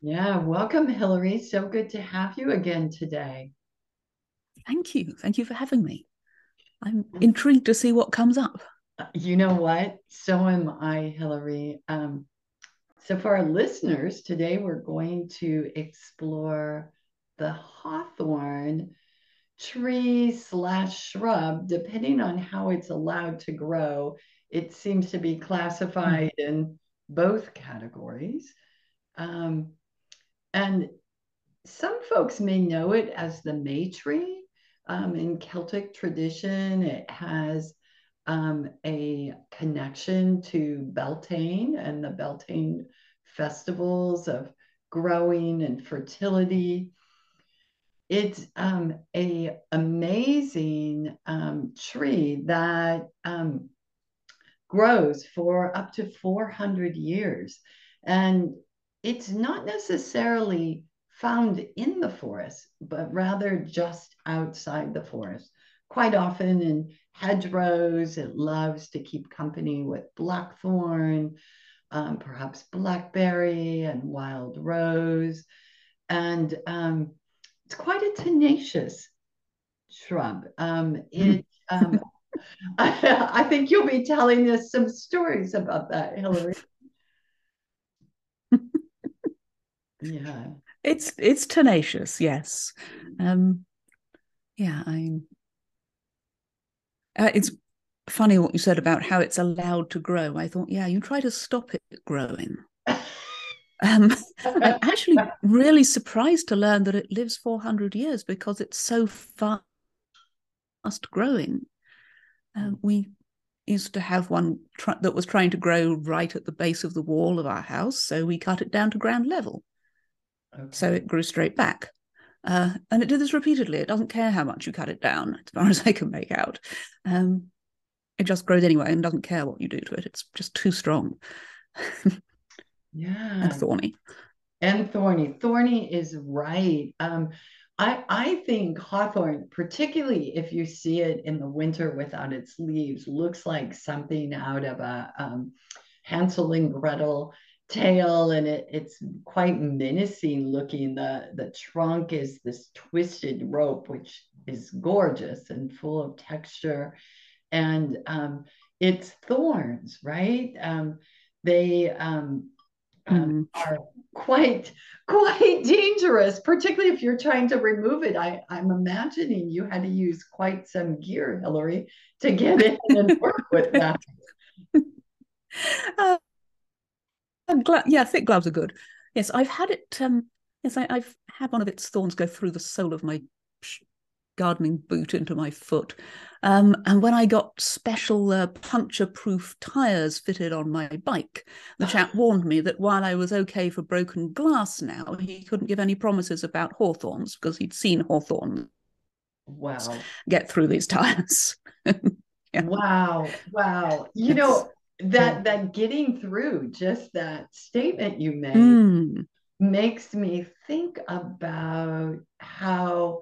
Yeah, welcome, Hilary. So good to have you again today. Thank you. Thank you for having me. I'm intrigued to see what comes up. You know what? So am I, Hilary. Um, so, for our listeners, today we're going to explore the hawthorn tree slash shrub, depending on how it's allowed to grow. It seems to be classified mm. in both categories. Um, and some folks may know it as the May tree. Um, in Celtic tradition, it has um, a connection to Beltane and the Beltane festivals of growing and fertility. It's um, a amazing um, tree that um, grows for up to 400 years. And it's not necessarily found in the forest, but rather just outside the forest. Quite often in hedgerows, it loves to keep company with blackthorn, um, perhaps blackberry and wild rose. And um, it's quite a tenacious shrub. Um, it, um, I, I think you'll be telling us some stories about that, Hilary. Yeah. It's it's tenacious yes. Um yeah i uh, it's funny what you said about how it's allowed to grow. I thought yeah you try to stop it growing. Um, i'm actually really surprised to learn that it lives 400 years because it's so fast growing. Um, we used to have one tr- that was trying to grow right at the base of the wall of our house so we cut it down to ground level Okay. So it grew straight back. Uh, and it did this repeatedly. It doesn't care how much you cut it down, as far as I can make out. Um, it just grows anyway and doesn't care what you do to it. It's just too strong. yeah. And thorny. And thorny. Thorny is right. Um, I, I think hawthorn, particularly if you see it in the winter without its leaves, looks like something out of a um, Hansel and Gretel tail and it, it's quite menacing looking. The, the trunk is this twisted rope, which is gorgeous and full of texture. And um, it's thorns, right? Um, they um, mm. are quite quite dangerous, particularly if you're trying to remove it. I, I'm imagining you had to use quite some gear, Hilary, to get in and work with that. Uh, Gla- yeah, thick gloves are good. Yes, I've had it. Um, yes, I, have had one of its thorns go through the sole of my gardening boot into my foot. Um, and when I got special uh, puncture-proof tires fitted on my bike, the chap warned me that while I was okay for broken glass now, he couldn't give any promises about hawthorns because he'd seen hawthorns. Wow! Get through these tires. yeah. Wow! Wow! You know, that that getting through just that statement you made mm. makes me think about how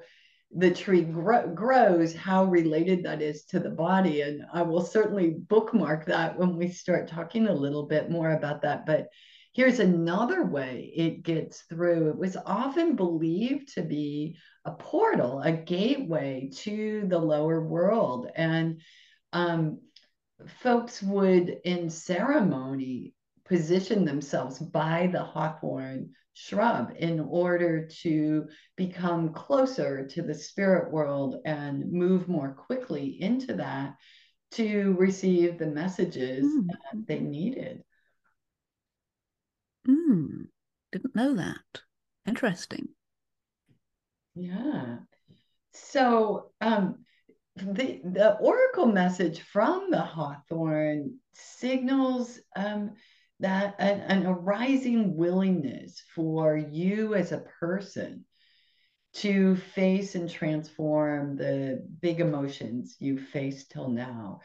the tree gro- grows how related that is to the body. And i will certainly bookmark that when we start talking a little bit more about that. But here's another way it gets through. It was often believed to be a portal a gateway to the lower world. And um, folks would in ceremony position themselves by the hawthorn shrub in order to become closer to the spirit world and move more quickly into that to receive the messages mm. that they needed. Mm. Didn't know that. Interesting. Yeah. So, um, the, the oracle message from the hawthorn signals um, that an, an arising willingness for you as a person to face and transform the big emotions you faced till now.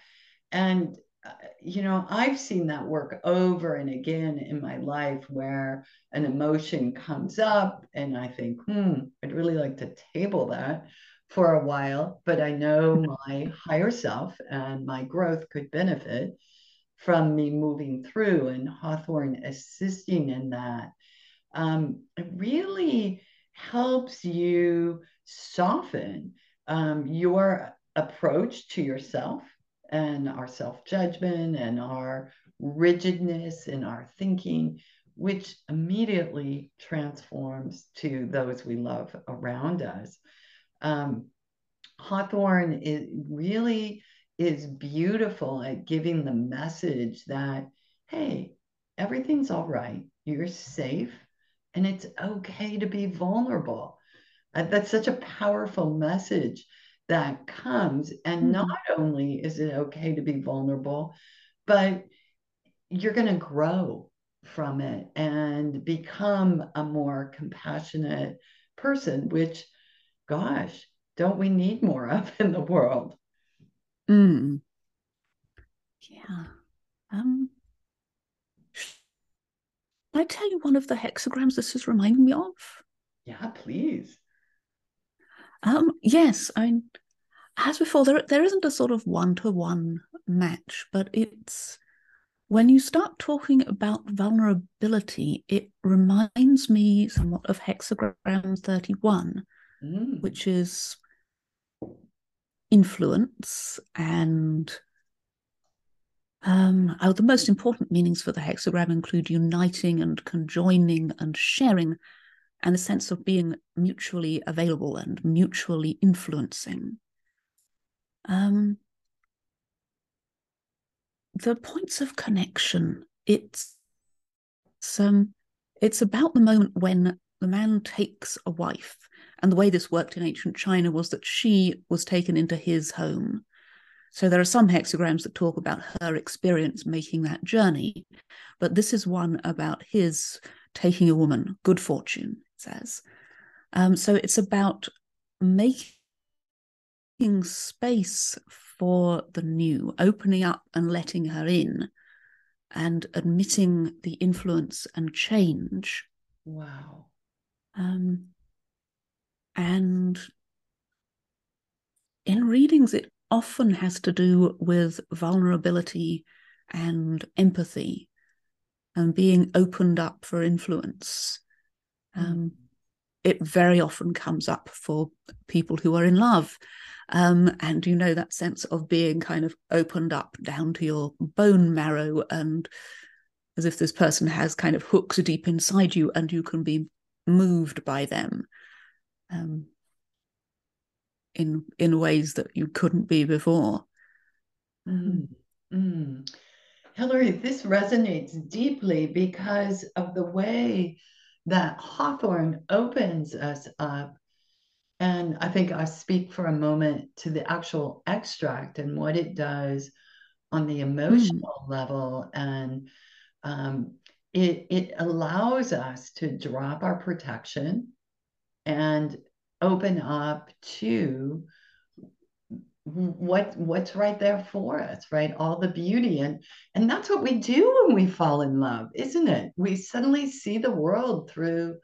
And, uh, you know, I've seen that work over and again in my life where an emotion comes up and I think, hmm, I'd really like to table that for a while, but I know my higher self and my growth could benefit from me moving through and Hawthorn assisting in that. um, it really helps you soften um, your approach to yourself and our self judgment and our rigidness in our thinking, which immediately transforms to those we love around us. Um, Hawthorn is really is beautiful at giving the message that, hey, everything's all right, you're safe, and it's okay to be vulnerable. Uh, that's such a powerful message that comes. And mm-hmm. not only is it okay to be vulnerable, but you're going to grow from it and become a more compassionate person, which, gosh, don't we need more of in the world? Mm. Yeah. Um, I tell you one of the hexagrams this is reminding me of? Yeah, please. Um, yes, I mean, as before, there there isn't a sort of one to one match, but it's when you start talking about vulnerability, it reminds me somewhat of hexagram 31, mm. which is influence and um, the most important meanings for the hexagram include uniting and conjoining and sharing, and a sense of being mutually available and mutually influencing. Um, the points of connection. It's, it's um, it's about the moment when the man takes a wife, and the way this worked in ancient China was that she was taken into his home. So there are some hexagrams that talk about her experience making that journey, but this is one about his taking a woman, good fortune, it says. Um, so it's about making space for the new, opening up and letting her in, and admitting the influence and change. Wow. Um, and in readings, it often has to do with vulnerability and empathy and being opened up for influence. Hmm. Um, it very often comes up for people who are in love um, and you know that sense of being kind of opened up down to your bone marrow and as if this person has kind of hooks deep inside you and you can be moved by them um, in in ways that you couldn't be before. Mm. Mm. Hilary, this resonates deeply because of the way that Hawthorn opens us up and I think I speak for a moment to the actual extract and what it does on the emotional mm. level. And um, it, it allows us to drop our protection and open up to what what's right there for us right all the beauty and and that's what we do when we fall in love isn't it we suddenly see the world through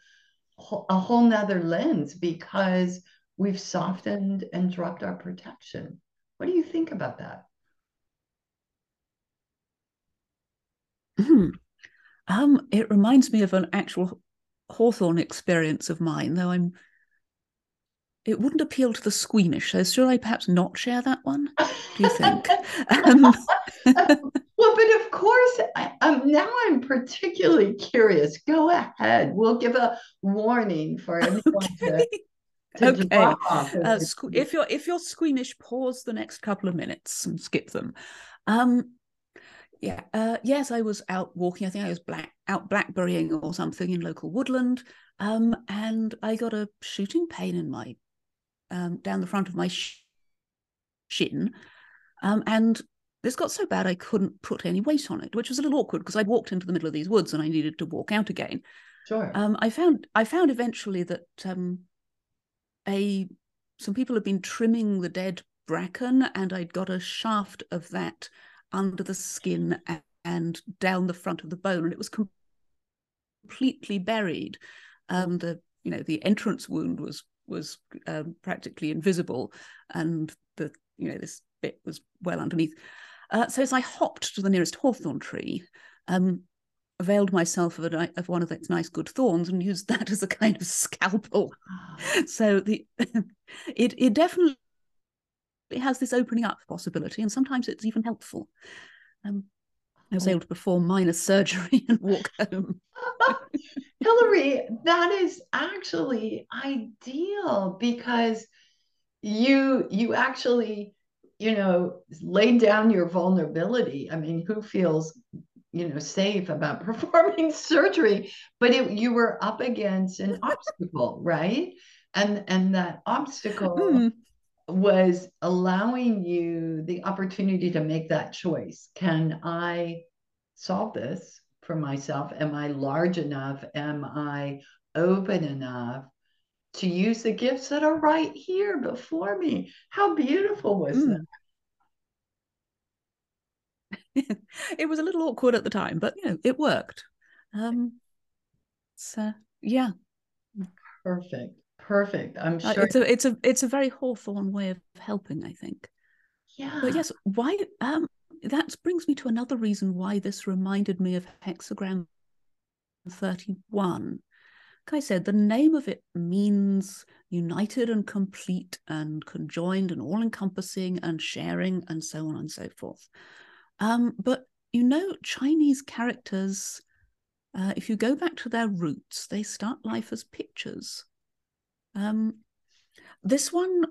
a whole nother lens because we've softened and dropped our protection. What do you think about that? Mm. Um, it reminds me of an actual Hawthorn experience of mine, though I'm it wouldn't appeal to the squeamish. So should I perhaps not share that one? Do you think? um, well, but of course, I, um, now I'm particularly curious. Go ahead. We'll give a warning for anyone okay. to, to okay. Uh, if you're if you're squeamish, pause the next couple of minutes and skip them. Um, yeah, uh, yes, I was out walking. I think I was black out blackberrying or something in local woodland, um, and I got a shooting pain in my um, down the front of my sh- shin, um, and this got so bad I couldn't put any weight on it, which was a little awkward because I'd walked into the middle of these woods and I needed to walk out again. Sure. Um, I found I found eventually that um, a some people had been trimming the dead bracken, and I'd got a shaft of that under the skin and down the front of the bone, and it was completely buried. Um, the you know the entrance wound was was um, practically invisible, and the you know this bit was well underneath. Uh, so as I hopped to the nearest hawthorn tree, um, availed myself of, a, of one of its nice good thorns and used that as a kind of scalpel. so the it it definitely has this opening up possibility, and sometimes it's even helpful. Um, I was able to perform minor surgery and walk home. Hilary, that is actually ideal because you you actually you know laid down your vulnerability. I mean, who feels you know safe about performing surgery? But it, you were up against an obstacle, right? And and that obstacle. Mm was allowing you the opportunity to make that choice. Can I solve this for myself? Am I large enough? Am I open enough to use the gifts that are right here before me? How beautiful was mm. that? it was a little awkward at the time, but you know, it worked. Um, so yeah. Perfect. Perfect. I'm uh, sure uh, it's a it's a it's a very Hawthorn way of helping, I think. Yeah. But yes, why um that brings me to another reason why this reminded me of hexagram 31. Like I said, the name of it means united and complete and conjoined and all encompassing and sharing and so on and so forth. Um, but you know, Chinese characters, uh, if you go back to their roots, they start life as pictures. Um, this one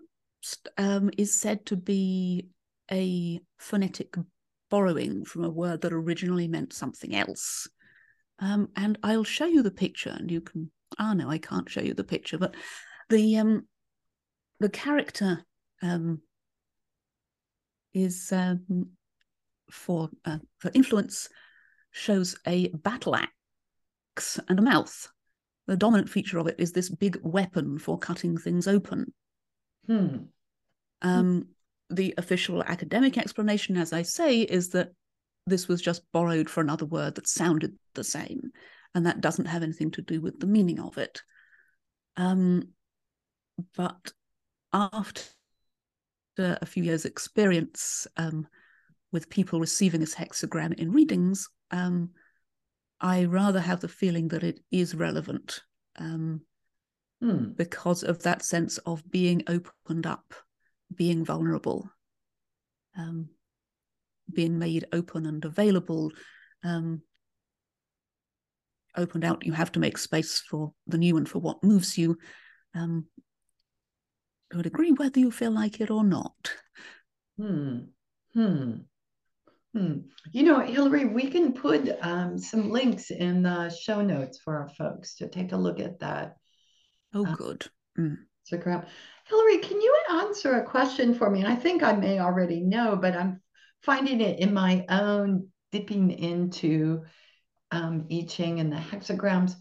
um, is said to be a phonetic borrowing from a word that originally meant something else. Um, and I'll show you the picture, and you can. Ah, no, I can't show you the picture, but the um, the character um, is um, for uh, for influence shows a battle axe and a mouth the dominant feature of it is this big weapon for cutting things open. Hmm. Um, the official academic explanation, as I say, is that this was just borrowed for another word that sounded the same, and that doesn't have anything to do with the meaning of it. Um, but after a few years' experience um, with people receiving this hexagram in readings, um, I rather have the feeling that it is relevant um, hmm. because of that sense of being opened up, being vulnerable, um, being made open and available. Um, opened out, you have to make space for the new and for what moves you. Um, I would agree whether you feel like it or not. Hmm. Hmm. Hmm. You know, Hilary, we can put um, some links in the show notes for our folks to take a look at that. Oh, uh, good. Mm. Instagram. Hilary, can you answer a question for me? And I think I may already know, but I'm finding it in my own dipping into um, I Ching and the hexagrams.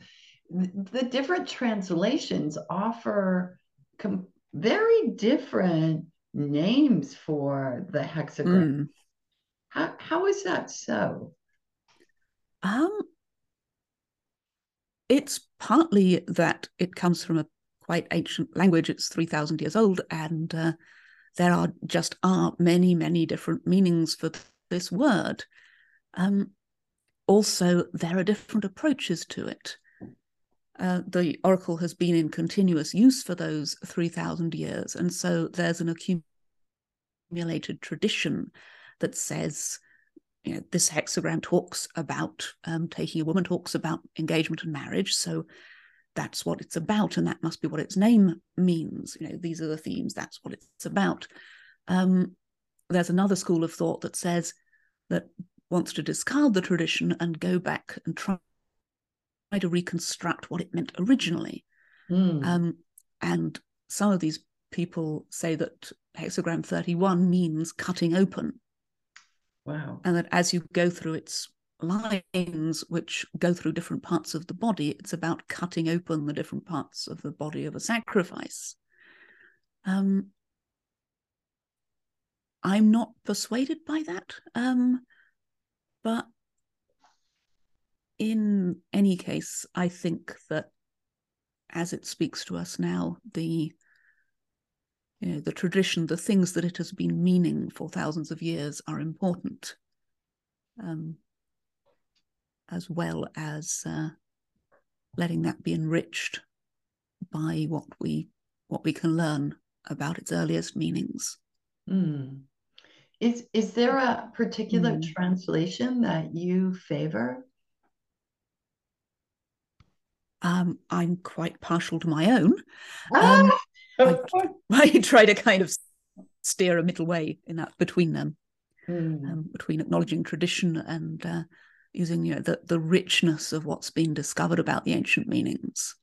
The different translations offer com- very different names for the hexagram. Mm. How, how is that so? Um, it's partly that it comes from a quite ancient language. It's 3,000 years old, and uh, there are just are many, many different meanings for this word. Um, also, there are different approaches to it. Uh, the oracle has been in continuous use for those 3,000 years, and so there's an accumulated tradition that says, you know, this hexagram talks about um, taking a woman, talks about engagement and marriage. So that's what it's about, and that must be what its name means. You know, these are the themes. That's what it's about. Um, there's another school of thought that says that wants to discard the tradition and go back and try try to reconstruct what it meant originally. Mm. Um, and some of these people say that hexagram 31 means cutting open. Wow. And that as you go through its lines, which go through different parts of the body, it's about cutting open the different parts of the body of a sacrifice. Um, I'm not persuaded by that. Um, but in any case, I think that as it speaks to us now, the you know, the tradition, the things that it has been meaning for thousands of years are important. Um, as well as uh, letting that be enriched by what we what we can learn about its earliest meanings. Mm. Is is there a particular mm. translation that you favor? Um, I'm quite partial to my own. Um, ah! I, I, try to kind of steer a middle way in that between them, mm. um, between acknowledging tradition and uh, using you know the the richness of what's been discovered about the ancient meanings,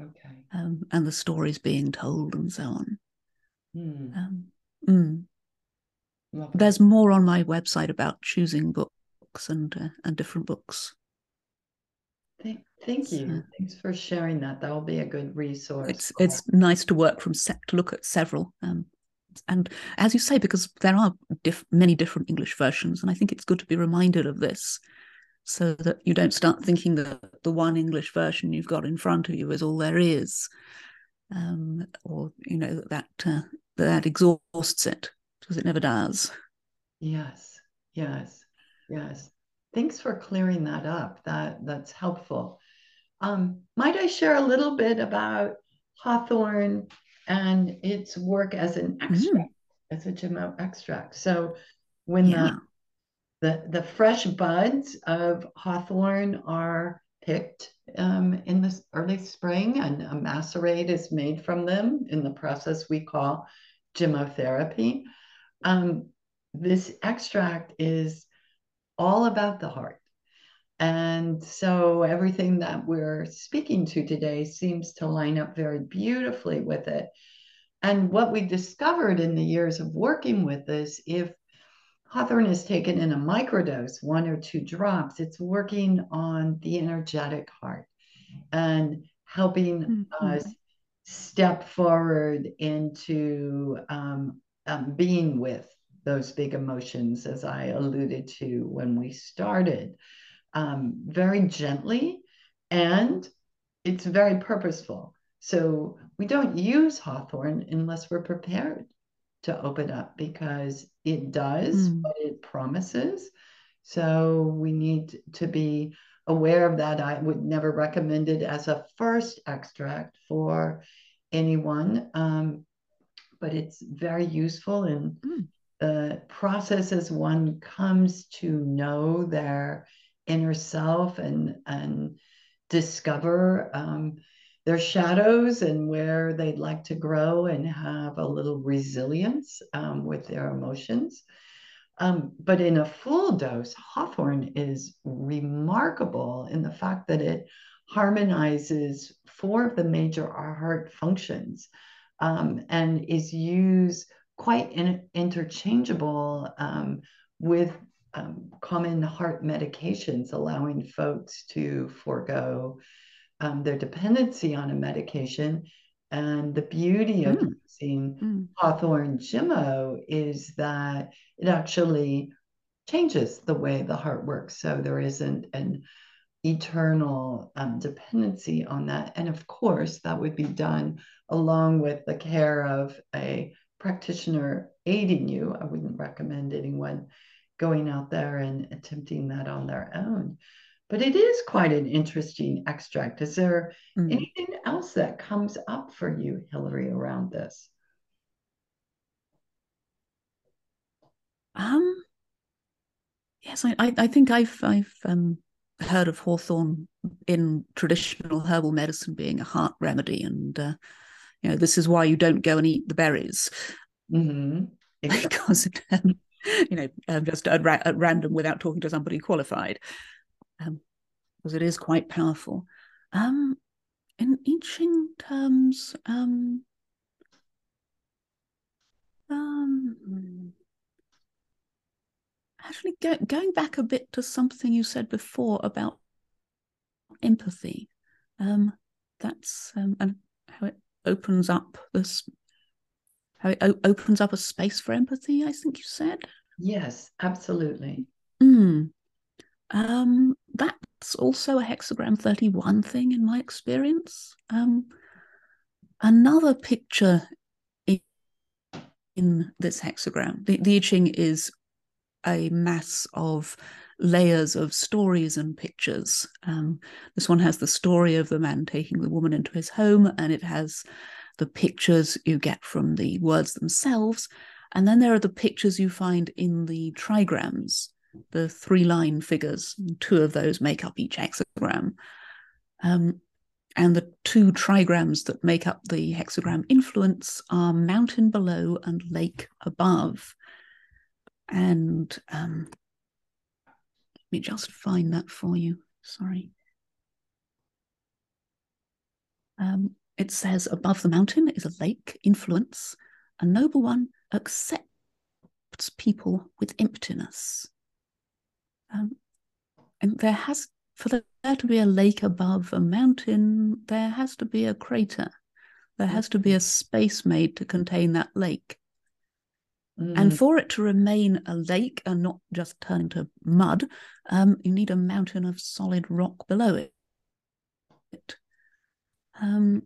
okay, um, and the stories being told and so on. Mm. Mm. There's more on my website about choosing books and uh, and different books. Thank, thank you. So, Thanks for sharing that. That will be a good resource. It's for... it's nice to work from set to look at several. Um, and as you say, because there are diff- many different English versions, and I think it's good to be reminded of this, so that you don't start thinking that the one English version you've got in front of you is all there is, um, or you know that uh, that exhausts it because it never does. Yes, yes, yes. Thanks for clearing that up. That that's helpful. Um, might I share a little bit about Hawthorn and its work as an extract, mm. as a Gemmo extract? So when yeah. the, the the fresh buds of Hawthorn are picked um, in the early spring, and a macerate is made from them in the process we call gemmotherapy. Um, this extract is all about the heart. And so everything that we're speaking to today seems to line up very beautifully with it. And what we discovered in the years of working with this, if Hawthorn is taken in a microdose, one or two drops, it's working on the energetic heart and helping mm-hmm. us step forward into um, um, being with those big emotions, as I alluded to when we started, um, very gently, and it's very purposeful. So we don't use Hawthorn unless we're prepared to open up because it does mm. what it promises. So we need to be aware of that. I would never recommend it as a first extract for anyone, um, but it's very useful in mm the process as one comes to know their inner self and and discover um, their shadows and where they'd like to grow and have a little resilience um, with their emotions. Um, but in a full dose, Hawthorn is remarkable in the fact that it harmonizes four of the major heart functions um, and is used quite in, interchangeable um, with um, common heart medications, allowing folks to forego um, their dependency on a medication. And the beauty of mm. using mm. Hawthorn Gemmo is that it actually changes the way the heart works. So there isn't an eternal um, dependency on that. And of course, that would be done along with the care of a practitioner aiding you. I wouldn't recommend anyone going out there and attempting that on their own. But it is quite an interesting extract. Is there mm. anything else that comes up for you, Hilary, around this? Um, yes, I, I, I think I've I've um, heard of hawthorn in traditional herbal medicine being a heart remedy, and uh, you know this is why you don't go and eat the berries mm-hmm. exactly. because it, um, you know um, just at, ra- at, random without talking to somebody qualified um, because it is quite powerful. Um, in Ching terms um, um, actually go, going back a bit to something you said before about empathy um, that's um, and how it opens up this how it o- opens up a space for empathy i think you said yes absolutely mm. um, that's also a hexagram 31 thing in my experience um, another picture in, in this hexagram the, the I Ching is a mass of layers of stories and pictures. Um, this one has the story of the man taking the woman into his home, and it has the pictures you get from the words themselves. And then there are the pictures you find in the trigrams, the three line figures. Two of those make up each hexagram. Um, and the two trigrams that make up the hexagram influence are mountain below and lake above. And um, let me just find that for you. Sorry. Um, it says above the mountain is a lake influence, a noble one accepts people with emptiness. Um, and there has, for there to be a lake above a mountain, there has to be a crater. There has to be a space made to contain that lake. Mm. And for it to remain a lake and not just turn into mud, um, you need a mountain of solid rock below it. Um,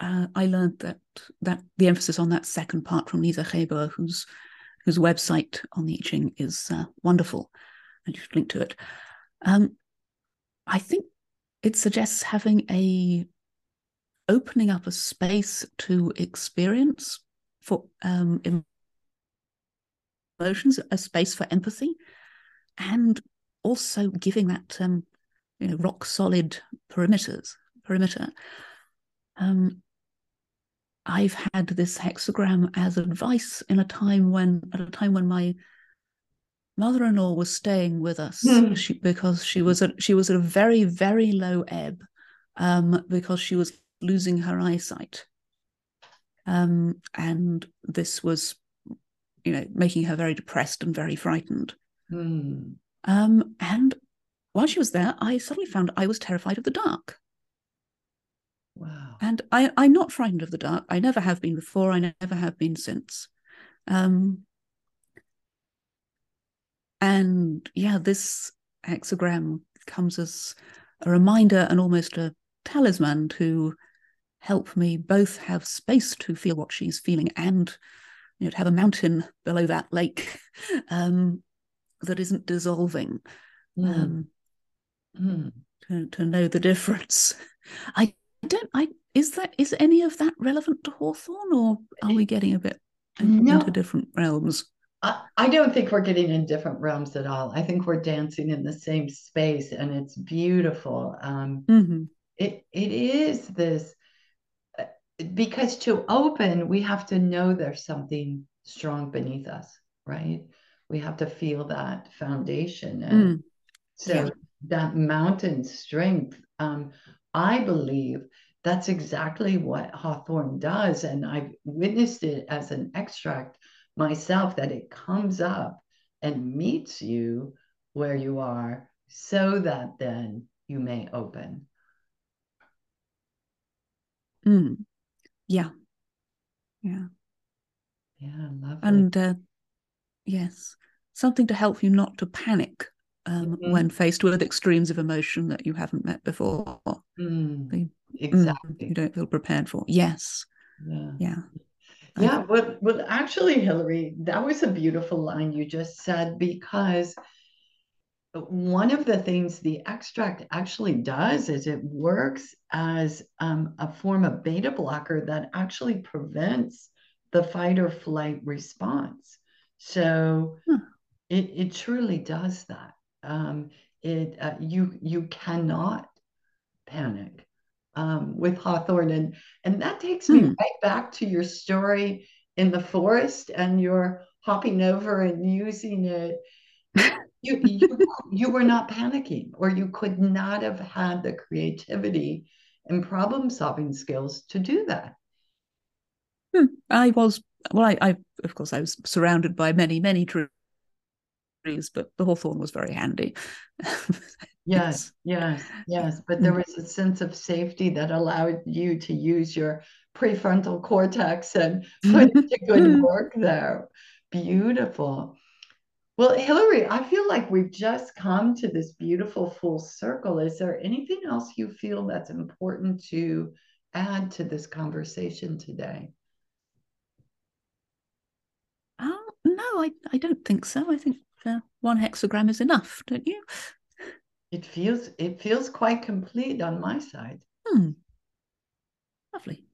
uh, I learned that that the emphasis on that second part from Lise Heyboer, whose whose website on the I Ching is uh, wonderful, and you should link to it. Um, I think it suggests having a opening up a space to experience for um, emotions, a space for empathy, and also giving that um, you know rock solid perimeters perimeter. Um, I've had this hexagram as advice in a time when at a time when my mother-in-law was staying with us mm. she, because she was at she was at a very very low ebb um, because she was losing her eyesight um, and this was you know making her very depressed and very frightened mm. um, and while she was there i suddenly found i was terrified of the dark Wow. And I, I'm not frightened of the dark. I never have been before. I never have been since. Um, and yeah, this hexagram comes as a reminder and almost a talisman to help me both have space to feel what she's feeling and you know to have a mountain below that lake um, that isn't dissolving mm. Um, mm. To, to know the difference i don't I is that is any of that relevant to Hawthorn or are we getting a bit no. into different realms? I, I don't think we're getting in different realms at all. I think we're dancing in the same space and it's beautiful. Um, mm-hmm. it it is this uh, because to open, we have to know there's something strong beneath us, right? We have to feel that foundation. And mm. so yeah. that mountain strength um, I believe that's exactly what Hawthorn does. And I've witnessed it as an extract myself that it comes up and meets you where you are so that then you may open. Mm. Yeah. Yeah. Yeah, lovely. And uh, yes, something to help you not to panic um, mm-hmm. when faced with extremes of emotion that you haven't met before. Mm, mm exactly. Mm, you don't feel prepared for. Yes. Yeah. Yeah. Yeah. Well, well, actually, Hilary, that was a beautiful line you just said because one of the things the extract actually does is it works as um, a form of beta blocker that actually prevents the fight or flight response. So hmm. it, it truly does that um, it uh, you you cannot panic um, with Hawthorn, and and that takes me hmm. right back to your story in the forest, and you're hopping over and using it. you, you you were not panicking, or you could not have had the creativity and problem solving skills to do that. Hmm. I was well. I, I of course I was surrounded by many many trees but the hawthorn was very handy. yes, yes, yes. But there was a sense of safety that allowed you to use your prefrontal cortex and put to good work there. Beautiful. Well, Hilary, I feel like we've just come to this beautiful full circle. Is there anything else you feel that's important to add to this conversation today? Uh, no, I, I don't think so. I think uh, one hexagram is enough, don't you? It feels it feels quite complete on my side. Hmm. Lovely.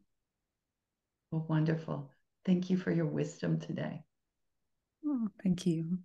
Well, wonderful. Thank you for your wisdom today. Oh, thank you.